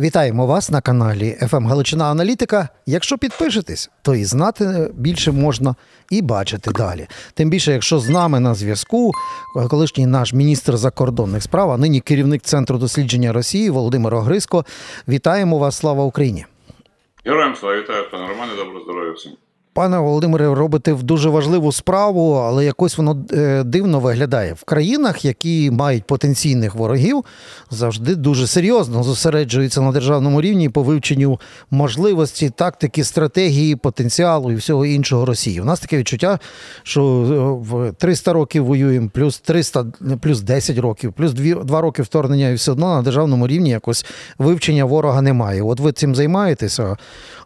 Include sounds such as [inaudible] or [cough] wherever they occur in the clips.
Вітаємо вас на каналі «ФМ Галичина Аналітика. Якщо підпишетесь, то і знати більше можна, і бачити далі. Тим більше, якщо з нами на зв'язку, колишній наш міністр закордонних справ, а нині керівник Центру дослідження Росії Володимир Огриско. Вітаємо вас, слава Україні! Героям слава вітаю, пане Романе, добро здоров'я всім. Пане Володимире, робите дуже важливу справу, але якось воно е, дивно виглядає в країнах, які мають потенційних ворогів, завжди дуже серйозно зосереджуються на державному рівні по вивченню можливості, тактики, стратегії, потенціалу і всього іншого Росії. У нас таке відчуття, що е, в 300 років воюємо, плюс 300, плюс 10 років, плюс 2, 2 роки вторгнення, і все одно на державному рівні якось вивчення ворога немає. От ви цим займаєтеся,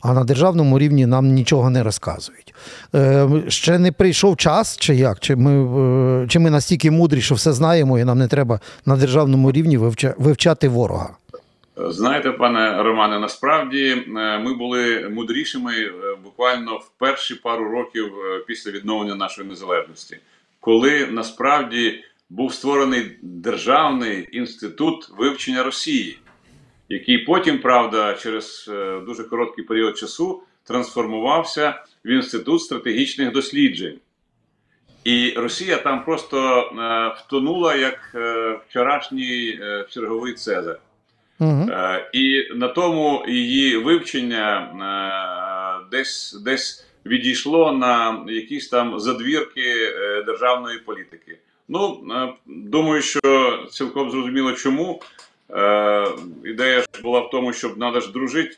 а на державному рівні нам нічого не розказують. Е, ще не прийшов час, чи як? Чи ми, е, чи ми настільки мудрі, що все знаємо, і нам не треба на державному рівні вивча, вивчати ворога? Знаєте, пане Романе, насправді е, ми були мудрішими буквально в перші пару років після відновлення нашої незалежності, коли насправді був створений державний інститут вивчення Росії, який потім, правда, через дуже короткий період часу трансформувався в інститут стратегічних досліджень. І Росія там просто е, втонула як е, вчорашній е, черговий Цезар. Угу. Е, і на тому її вивчення е, десь, десь відійшло на якісь там задвірки е, державної політики. Ну, е, думаю, що цілком зрозуміло чому. Е, Ідея ж була в тому, щоб треба ж дружити,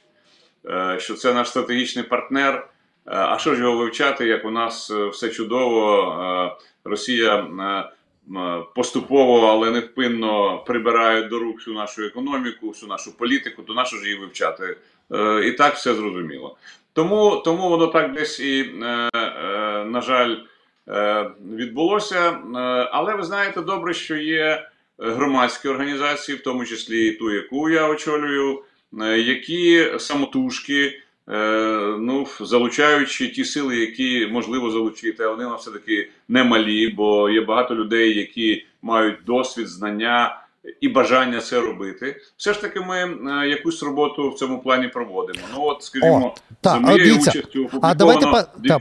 що це наш стратегічний партнер. Е, А що ж його вивчати, як у нас е, все чудово, е, Росія е, поступово, але невпинно прибирає до рук всю нашу економіку, всю нашу політику, то нащо ж її вивчати? Е, І так все зрозуміло. Тому, тому воно так десь і, е, е, на жаль, е, відбулося. Е, Але ви знаєте добре, що є громадські організації, в тому числі і ту, яку я очолюю, е, які самотужки. Е, ну, залучаючи ті сили, які можливо залучити, а вони у все-таки немалі, бо є багато людей, які мають досвід, знання і бажання це робити. Все ж таки, ми е, якусь роботу в цьому плані проводимо. Ну, от, скажімо, О, так, за моєю участю А давайте па- дві, та,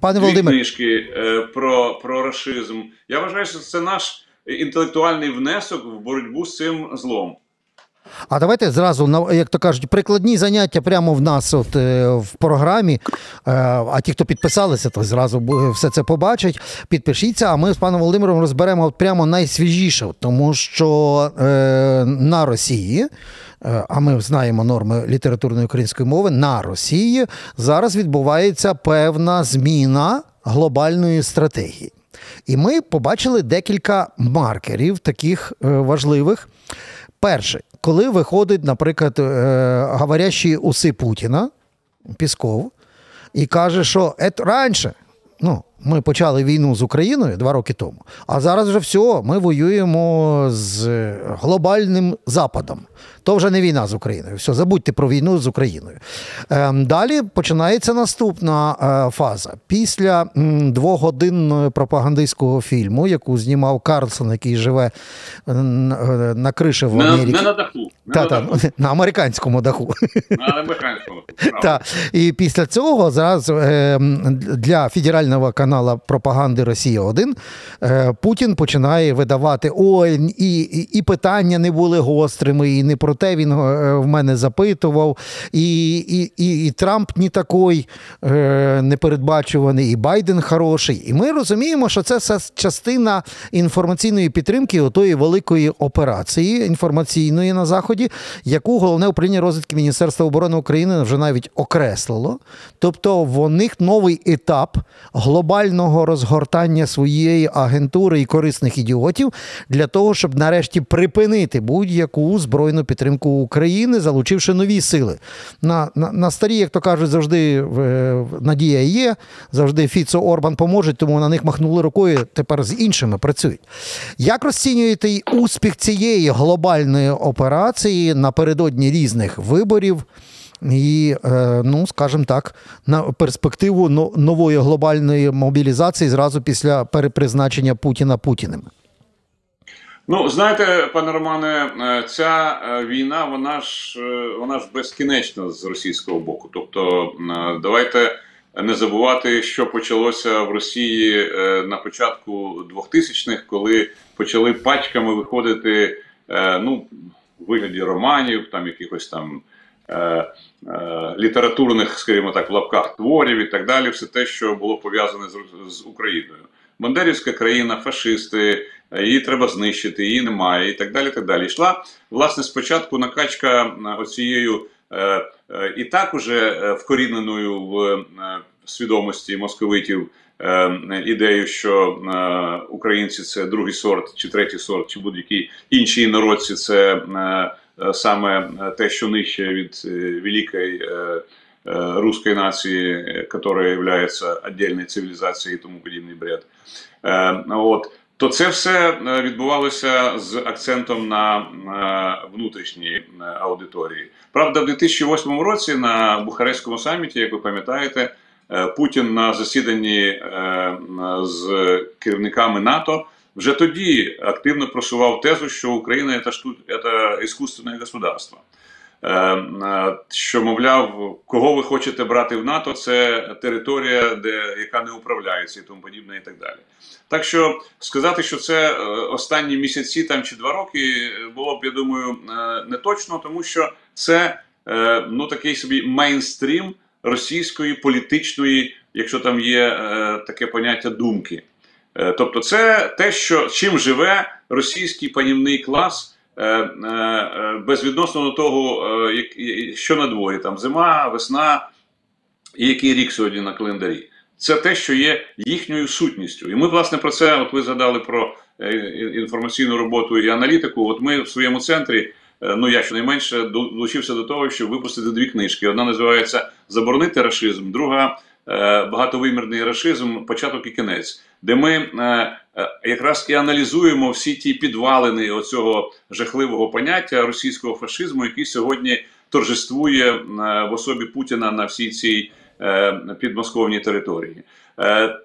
пане дві книжки е, про, про рашизм. Я вважаю, що це наш інтелектуальний внесок в боротьбу з цим злом. А давайте зразу як то кажуть, прикладні заняття прямо в нас, от е, в програмі. Е, а ті, хто підписалися, то зразу все це побачать. Підпишіться. А ми з паном Володимиром розберемо от прямо найсвіжіше, тому що е, на Росії. е, А ми знаємо норми літературної української мови на Росії зараз відбувається певна зміна глобальної стратегії. І ми побачили декілька маркерів таких е, важливих. Перше, коли виходить, наприклад, говорящий говорящі уси Путіна, Пісков, і каже, що «Ет раніше. Ну, ми почали війну з Україною два роки тому, а зараз вже все, ми воюємо з глобальним Западом. То вже не війна з Україною. Все, забудьте про війну з Україною. Ем, далі починається наступна е, фаза. Після м, двогодинного пропагандистського фільму, яку знімав Карлсон, який живе е, е, на криші в Америці. не на даху, не Та, на та, даху, [laughs] на американському даху. [laughs] на американському. Та. І після цього зразу е, для федерального каналу пропаганди Росія 1 е, Путін починає видавати: ой, і, і, і питання не були гострими, і не про те він е, в мене запитував, і, і, і, і Трамп не такий е, непередбачуваний, і Байден хороший. І ми розуміємо, що це все частина інформаційної підтримки отої великої операції інформаційної на заході, яку головне управління розвідки Міністерства оборони України вже навіть окреслило. Тобто, в них новий етап глобального розгортання своєї агентури і корисних ідіотів для того, щоб нарешті припинити будь-яку збройну підтримку України, залучивши нові сили. На, на, на старі, як то кажуть, завжди е, надія є, завжди Фіцо Орбан поможуть, тому на них махнули рукою, тепер з іншими працюють. Як розцінюєте успіх цієї глобальної операції напередодні різних виборів? І, е, ну, скажімо так, на перспективу но- нової глобальної мобілізації зразу після перепризначення Путіна Путіним. Ну, знаєте, пане Романе, е, ця е, війна, вона ж е, вона ж безкінечна з російського боку. Тобто, давайте не забувати, що почалося в Росії на початку 2000-х, коли почали пачками виходити ну, в вигляді романів, там якихось там. Літературних, скажімо так, в лапках творів і так далі, все те, що було пов'язане з, Україною. Бандерівська країна, фашисти, її треба знищити, її немає, і так далі. Так далі. Йшла власне спочатку накачка е, оцією е, е, і так уже вкоріненою в свідомості московитів ідею, що українці це другий сорт, чи третій сорт, чи будь-які інші народці це саме те, що нижче від великої. Русской нации, э, которая является цивілізацією і тому подібний бред. От, то це все е, відбувалося з акцентом на е, внутрішній е, аудиторії. Правда, в 2008 році на Бухарестському саміті, як ви пам'ятаєте, Путін на засіданні з керівниками НАТО вже тоді активно просував тезу, що Україна це іскусственне государство. Е, е, Що мовляв, кого ви хочете брати в НАТО, це територія, де яка не управляється і тому подібне, і так далі. Так що сказати, що це е, останні місяці там чи два роки, було б, я думаю, не точно, тому що це ну такий собі мейнстрім російської політичної, якщо там є таке поняття думки. Тобто, це те, що чим живе російський панівний клас. Е, е, безвідносно до того, е, що на дворі, там зима, весна і який рік сьогодні на календарі. Це те, що є їхньою сутністю. І ми, власне, про це, от ви згадали про інформаційну роботу і аналітику. От ми в своєму центрі, ну я щонайменше долучився до того, щоб випустити дві книжки. Одна називається Заборонити рашизм, друга багатовимірний рашизм, початок і кінець, де ми е, е, якраз і аналізуємо всі ті підвалини оцього жахливого поняття російського фашизму, який сьогодні торжествує е, в особі Путіна на всій цій підмосковній території.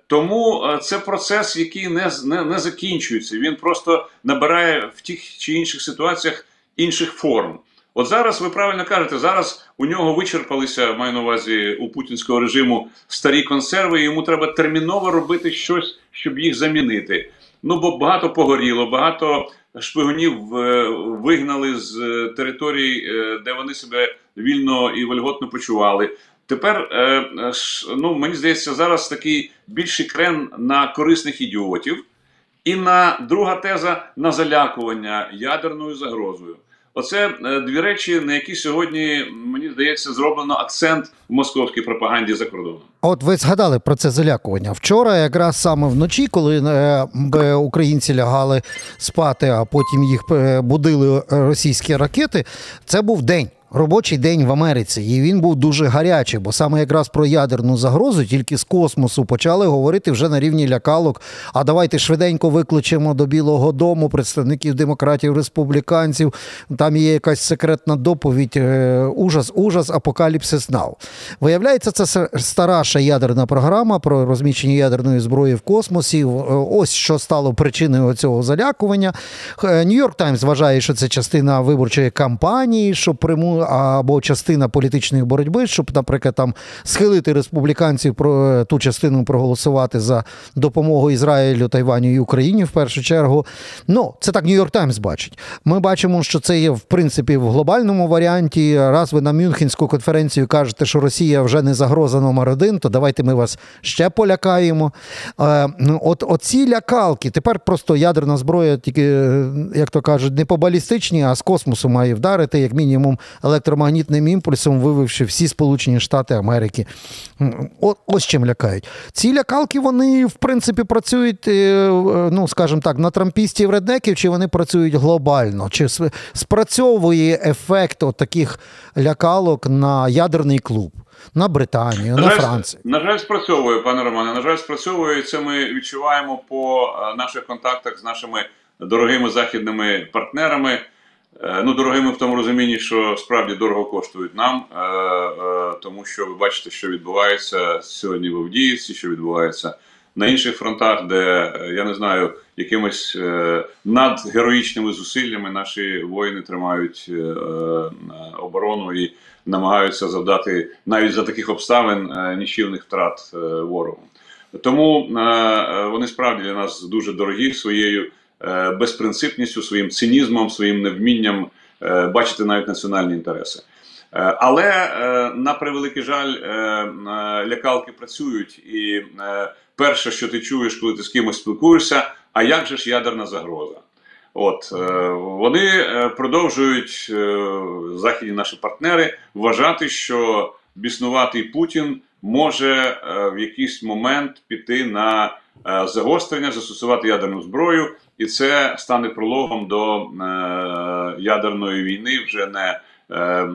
Тому це процес, який не, не, не закінчується. Він просто набирає в тих чи інших ситуаціях інших форм. От зараз ви правильно кажете, зараз у нього вичерпалися, маю на увазі у путінського режиму старі консерви, і йому треба терміново робити щось, щоб їх замінити. Ну бо багато погоріло, багато шпигунів е, вигнали з е, територій, е, де вони себе вільно і вольготно почували. Тепер, ну мені здається, зараз такий більший крен на корисних ідіотів, і на друга теза на залякування ядерною загрозою. Оце е, дві речі, на які сьогодні мені здається зроблено акцент в московській пропаганді за кордоном. От ви згадали про це залякування. Вчора, якраз саме вночі, коли е, українці лягали спати, а потім їх е, будили російські ракети, це був день. Робочий день в Америці, і він був дуже гарячий, бо саме якраз про ядерну загрозу тільки з космосу почали говорити вже на рівні лякалок. А давайте швиденько викличемо до Білого Дому представників демократів, республіканців. Там є якась секретна доповідь. е, Ужас, ужас, апокаліпсис нау. Виявляється, це стара ядерна програма про розміщення ядерної зброї в космосі. Е, Ось що стало причиною цього залякування. Нью-Йорк Таймс вважає, що це частина виборчої кампанії, що приму або частина політичної боротьби, щоб, наприклад, там схилити республіканців про е, ту частину проголосувати за допомогу Ізраїлю, Тайваню і Україні в першу чергу. Ну, це так Нью-Йорк Таймс бачить. Ми бачимо, що це є в принципі в глобальному варіанті. Раз ви на Мюнхенську конференцію кажете, що Росія вже не загроза номер один, то давайте ми вас ще полякаємо. Е, ну, от оці лякалки, тепер просто ядерна зброя, тільки, е, як то кажуть, не по балістичній, а з космосу має вдарити, як мінімум, електромагнітним імпульсом, вививши всі Сполучені Штати Америки. О, ось чим лякають. Ці лякалки, вони, в принципі, працюють, е, е, ну, скажімо так, на трампістів реднеків, чи вони працюють глобально? Чи спрацьовує ефект от таких лякалок на ядерний клуб, на Британію, на жаль, Францію? на жаль, спрацьовує, пане Романе. На жаль, спрацьовує. Це ми відчуваємо по е, наших контактах з нашими дорогими західними партнерами. Е, Ну, дорогими в тому розумінні, що справді дорого коштують нам, е, е, тому що ви бачите, що відбувається сьогодні в Авдіївці, що відбувається на інших фронтах, де я не знаю, якимось е, надгероїчними зусиллями наші воїни тримають оборону і намагаються завдати навіть за таких обставин нічівних втрат ворогу. Тому вони справді для нас дуже дорогі своєю безпринципністю, своїм цинізмом, своїм невмінням е, бачити навіть національні інтереси. Е, Але е, на превеликий жаль, е, е, лякалки працюють, і е, перше, що ти чуєш, коли ти з кимось спілкуєшся, а як же ж ядерна загроза? От е, вони е, продовжують е, західні наші партнери вважати, що біснуватий Путін може е, в якийсь момент піти на е, загострення, застосувати ядерну зброю, і це стане прологом до е, ядерної війни вже не е, е,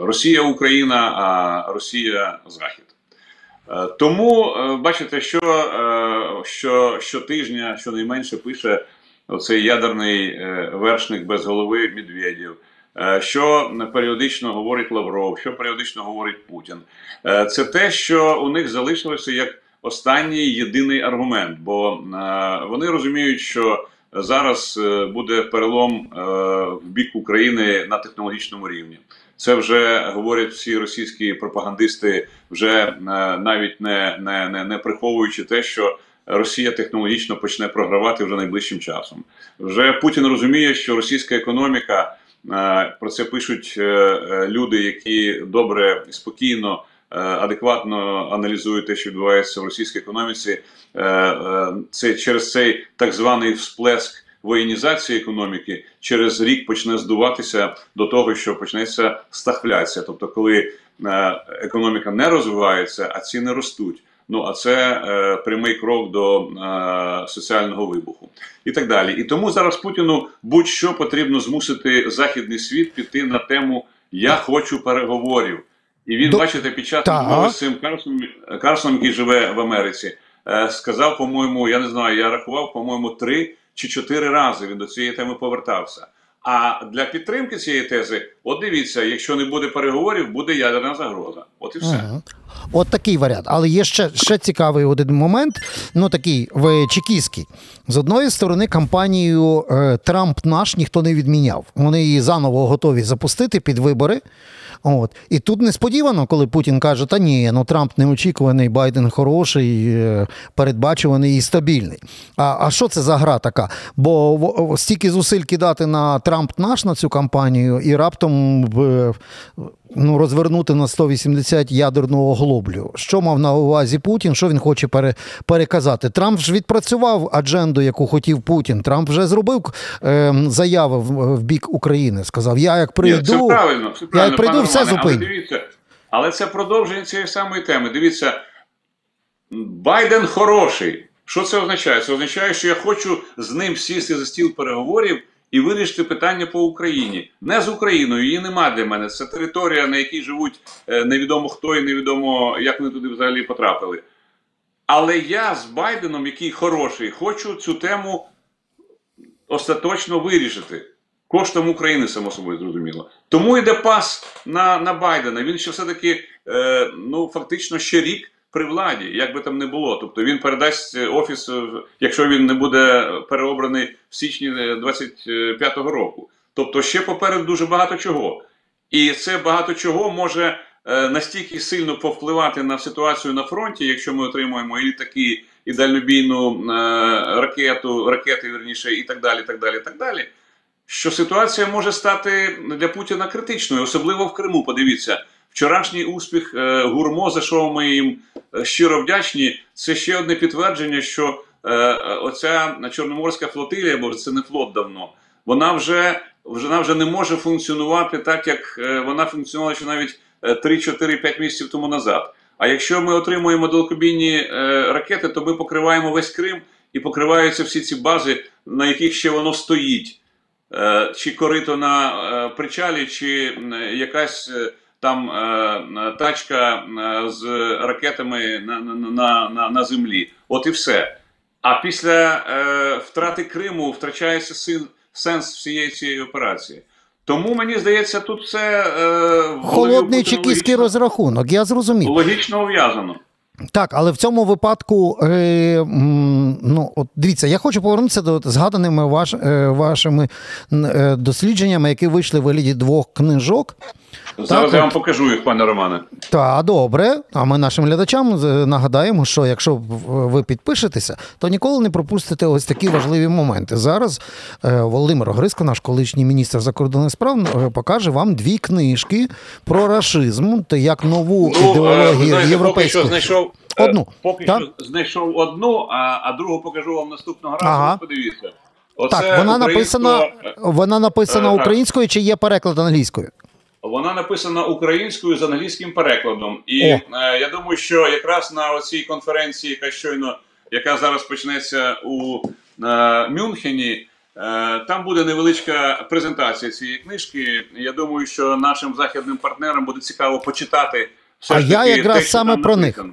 Росія Україна, а Росія Захід. Е, Тому е, бачите, що, е, що щонайменше пише оцей ядерний е, вершник без голови Медведєв, е, що періодично говорить Лавров, що періодично говорить Путін. Е, Це те, що у них залишилося як останній єдиний аргумент, бо е, вони розуміють, що зараз е, буде перелом е, в бік України на технологічному рівні. Це вже говорять всі російські пропагандисти, вже навіть не, не, не, не приховуючи те, що Росія технологічно почне програвати вже найближчим часом. Вже Путін розуміє, що російська економіка про це пишуть люди, які добре і спокійно. Е, Адекватно аналізують те, що відбувається в російській економіці, Е, е, це через цей так званий всплеск воєнізації економіки через рік почне здуватися до того, що почнеться стагфляція. Тобто, коли економіка не розвивається, а ціни ростуть. Ну а це е, прямий крок до е, соціального вибуху і так далі. І тому зараз Путіну будь-що потрібно змусити західний світ піти на тему Я хочу переговорів. І він, До- бачите, під час Так. розмови з цим Карсоном, Карсоном, який живе в Америці, е, сказав, по-моєму, я не знаю, я рахував, по-моєму, три чи чотири рази він до цієї теми повертався. А для підтримки цієї тези, от дивіться, якщо не буде переговорів, буде ядерна загроза. От і все. Мгм. От такий варіант. Але є ще, ще цікавий один момент, ну такий в чекістський. З одної сторони, кампанію е, Трамп наш ніхто не відміняв. Вони її заново готові запустити під вибори. От. І тут несподівано, коли Путін каже, та ні, ну Трамп неочікуваний, Байден хороший, е, передбачуваний і стабільний. А, а що це за гра така? Бо стільки зусиль кидати на Трамп наш на цю кампанію, і раптом ну, розвернути на 180 ядерного глоблю. Що мав на увазі Путін? Що він хоче пере, переказати? Трамп ж відпрацював адженду, яку хотів Путін. Трамп вже зробив е, заяви в, в бік України. Сказав: Я як Ні, це правильно, це правильно, прийду, все зупиню. дивіться, але це продовження цієї самої теми. Дивіться, Байден хороший. Що це означає? Це означає, що я хочу з ним сісти за стіл переговорів і вирішити питання по Україні. Не з Україною, її нема для мене. Це територія, на якій живуть е, невідомо хто і невідомо, як вони туди взагалі потрапили. Але я з Байденом, який хороший, хочу цю тему остаточно вирішити. Коштом України, само собою зрозуміло. Тому йде пас на, на Байдена. Він ще все-таки, е, ну, фактично, ще рік при владі, як би там не було. Тобто він передасть е, офіс, е, якщо він не буде переобраний в січні 25-го року. Тобто ще попереду дуже багато чого. І це багато чого може е, настільки сильно повпливати на ситуацію на фронті, якщо ми отримуємо і літаки, і дальнобійну е, ракету, ракети, верніше, і так далі, так далі, так далі. Що ситуація може стати для Путіна критичною, особливо в Криму. Подивіться, вчорашній успіх е, гурмо, за що ми їм е, щиро вдячні, це ще одне підтвердження, що е, оця Чорноморська флотилія, бо це не флот давно, вона вже, вона вже не може функціонувати так, як вона функціонувала ще навіть е, 3-4-5 місяців тому назад. А якщо ми отримуємо далекобійні ракети, то ми покриваємо весь Крим і покриваються всі ці бази, на яких ще воно стоїть. Чи корито на причалі, чи якась там е, е, тачка е, з ракетами на, на, на, на, на землі. От і все. А після е, втрати Криму втрачається син, сенс всієї цієї операції. Тому мені здається, тут все е, Холодний чекістський логічно, розрахунок, я зрозумів. логічно ув'язано. Так, але в цьому випадку, е, ну, от дивіться, я хочу повернутися до згаданими ваш, е, вашими е, дослідженнями, які вийшли в вигляді двох книжок. Зараз Так, я вам от. покажу їх, пане Романе. Та добре. А ми нашим глядачам е, нагадаємо, що якщо ви підпишетеся, то ніколи не пропустите ось такі важливі моменти. Зараз е, Володимир Огриско, наш колишній міністр закордонних справ, е, покаже вам дві книжки про рашизм та як нову Ну, ідеологію європейську. Знайшов е, Одну, Поки так? що знайшов одну, а, а другу покажу вам наступного разу. Ага. Подивіться. Оце Так, вона написана, вона написана Е, українською чи є переклад англійською? Вона написана українською з англійським перекладом. І О. е, я думаю, що якраз на цій конференції, яка щойно, яка зараз почнеться у Мюнхені, там буде невеличка презентація цієї книжки. Я думаю, що нашим західним партнерам буде цікаво почитати. Все А ж я якраз те, саме про них.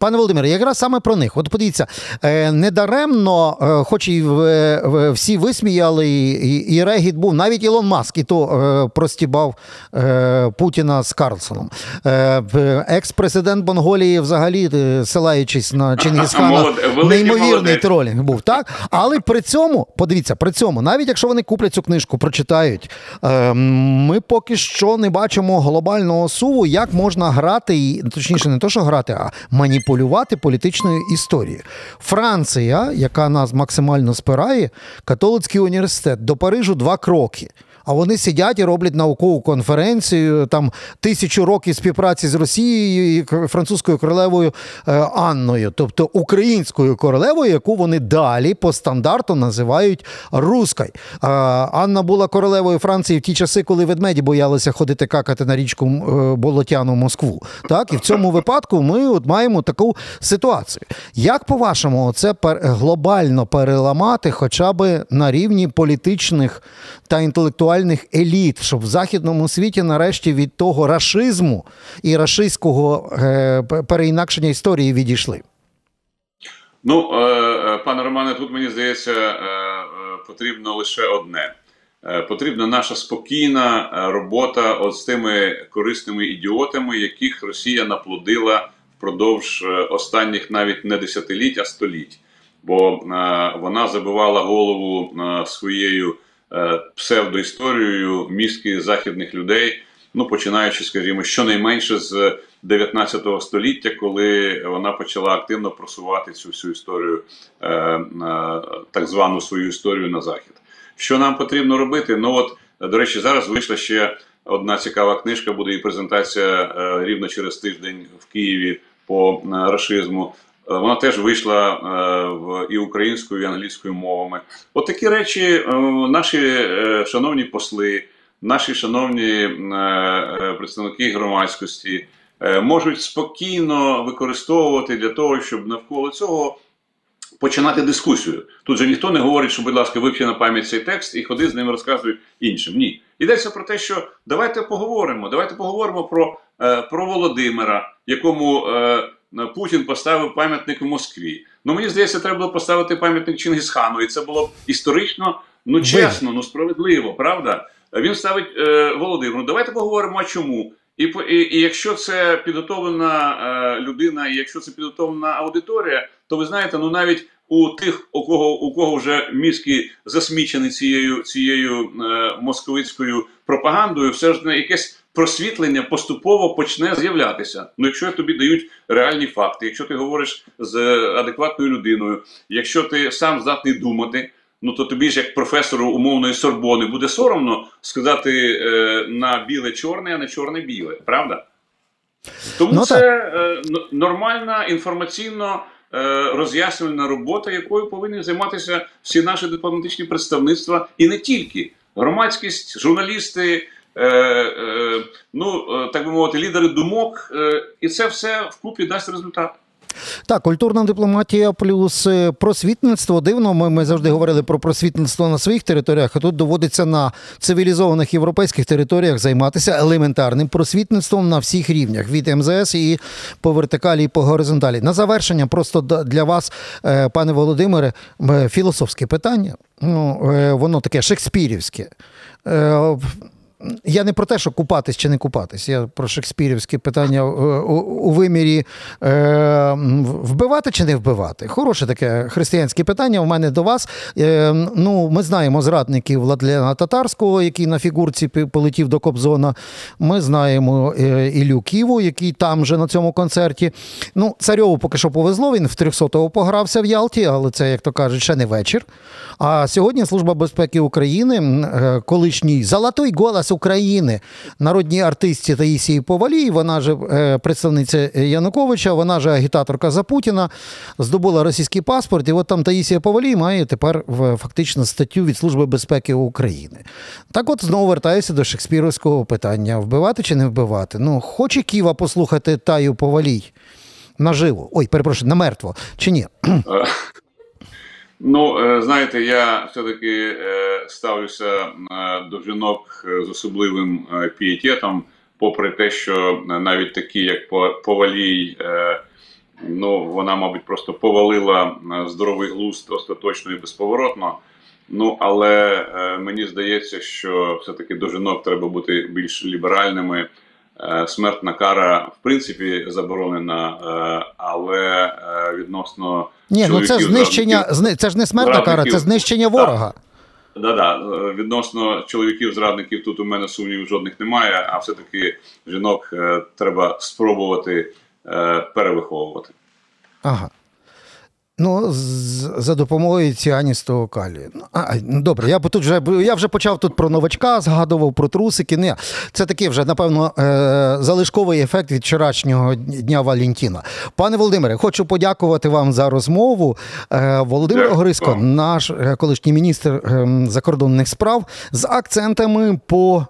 Пане Володимире, якраз саме про них. От подивіться, е, недаремно, е, хоч і в- всі висміяли, і, і, Регіт був, навіть Ілон Маск і то е, простібав е, Путіна з Карлсоном. Е, екс-президент Монголії, взагалі, е, силаючись на Чингісхана, неймовірний тролінг був, так? Але при цьому, подивіться, при цьому, навіть якщо вони куплять цю книжку, прочитають, е, ми поки що не бачимо глобального суву, як можна грати, точніше, не то, що грати, а маніпулювати політичною історією. Франція, яка нас максимально спирає, католицький університет до Парижу два кроки. А вони сидять і роблять наукову конференцію, там тисячу років співпраці з Росією і французькою королевою е, Анною, тобто українською королевою, яку вони далі по стандарту називають Руською. Е, Анна була королевою Франції в ті часи, коли ведмеді боялися ходити какати на річку е, Болотяну Москву. Так, і в цьому випадку ми от маємо таку ситуацію. Як по-вашому, це глобально переламати, хоча б на рівні політичних та інтелектуальних еліт, щоб в західному світі нарешті від того рашизму і рашистського е, переінакшення історії відійшли? Ну, е, е, пане Романе, тут мені здається, потрібно лише одне. Потрібна наша спокійна робота от з тими корисними ідіотами, яких Росія наплодила впродовж останніх навіть не десятиліть, а століть. Бо вона забивала голову своєю псевдоісторією мізки західних людей, ну починаючи, скажімо, щонайменше з 19 століття, коли вона почала активно просувати цю всю історію, е, е, так звану свою історію на захід. Що нам потрібно робити? Ну от, до речі, зараз вийшла ще одна цікава книжка, буде і презентація е, рівно через тиждень в Києві по е, рашизму. Е, Вона теж вийшла е, в і українською, і англійською мовами. От такі речі е, наші шановні посли, наші шановні представники громадськості можуть спокійно використовувати для того, щоб навколо цього починати дискусію. Тут же ніхто не говорить, що, будь ласка, вивчи на пам'ять цей текст і ходи з ним розказуй іншим. Ні. Йдеться про те, що давайте поговоримо. Давайте поговоримо про, про Володимира, якому Путін поставив пам'ятник в Москві. Ну мені здається, треба було поставити пам'ятник Чингісхану, і це було б історично, ну чесно, ну справедливо, правда? Він ставить е, Володимиру. Давайте поговоримо, а чому. І, і, і якщо це підготовлена е, людина, і якщо це підготовлена аудиторія, то ви знаєте, ну навіть у тих, у кого у кого вже мізки засмічені цією цією е, московицькою пропагандою, все ж якесь просвітлення поступово почне з'являтися. Ну, якщо тобі дають реальні факти, якщо ти говориш з адекватною людиною, якщо ти сам здатний думати. Ну то тобі ж як професору умовної Сорбони буде соромно сказати е, на біле чорне, а не чорне біле, правда? Тому Ну, це е, нормальна інформаційно е, роз'яснювальна робота, якою повинні займатися всі наші дипломатичні представництва, і не тільки громадськість, журналісти, ну е, так би мовити, лідери думок, е, і це все вкупі дасть результат. Так, культурна дипломатія плюс е, просвітництво. Дивно, ми, ми завжди говорили про просвітництво на своїх територіях, а тут доводиться на цивілізованих європейських територіях займатися елементарним просвітництвом на всіх рівнях від МЗС і по вертикалі, і по горизонталі. На завершення, просто для вас, е, пане Володимире, е, філософське питання. Ну, е, воно таке шекспірівське. Я не про те, що купатись чи не купатись. Я про шекспірівське питання е, у, у вимірі е, вбивати чи не вбивати. Хороше таке християнське питання. У мене до вас. Е, ну, ми знаємо зрадників Владлена Татарського, який на фігурці полетів до Кобзона. Ми знаємо е, Ілю Ківу, який там же на цьому концерті. Ну, царьову поки що повезло. Він в 300-го погрався в Ялті, але це, як то кажуть, ще не вечір. А сьогодні Служба безпеки України, е, колишній золотий голос України, народній артистці Таїсії Повалій, вона же е, представниця Януковича, вона же агітаторка за Путіна, здобула російський паспорт. І от там Таїсія Повалій має тепер фактично статтю від Служби безпеки України. Так от знову вертаюся до шекспіровського питання: вбивати чи не вбивати? Ну, хоче Ківа послухати Таю Повалій наживо. Ой, перепрошую, на мертво, чи ні? Ну, е, знаєте, я все-таки е, ставлюся е, до жінок з особливим пієтетом, попри те, що навіть такі, як По- Повалій, ну, вона, мабуть, просто повалила здоровий глузд остаточно і безповоротно. Ну, але мені здається, що все-таки до жінок треба бути більш ліберальними. Е, Смертна кара, в принципі, заборонена, е, але е, відносно Ні, ну це знищення, зни- це ж не смертна кара, це знищення ворога. Да-да, е, відносно чоловіків-зрадників тут у мене сумнівів жодних немає, а все-таки жінок е, треба спробувати перевиховувати. Ага. Ну, за допомогою ціаністого калію. Ну, а, ну, добре, я тут вже я вже почав тут про новачка, згадував про трусики. Ні, це такий вже, напевно, е, залишковий ефект від вчорашнього дня Валентіна. Пане Володимире, хочу подякувати вам за розмову. Е, Володимир Дякую Огриско, наш е, колишній міністр закордонних справ, з акцентами по.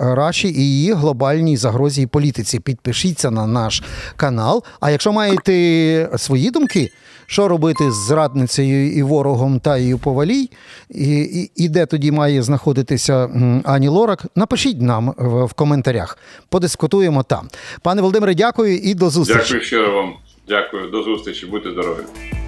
Раші і її глобальній загрозі і політиці. Підпишіться на наш канал. А якщо маєте свої думки, що робити з зрадницею і ворогом Таєю Повалій, і, і, і де тоді має знаходитися Ані Лорак, напишіть нам в, в коментарях. Подискутуємо там. Пане Володимире, дякую і до зустрічі. Дякую щиро вам. Дякую, до зустрічі. Будьте здорові.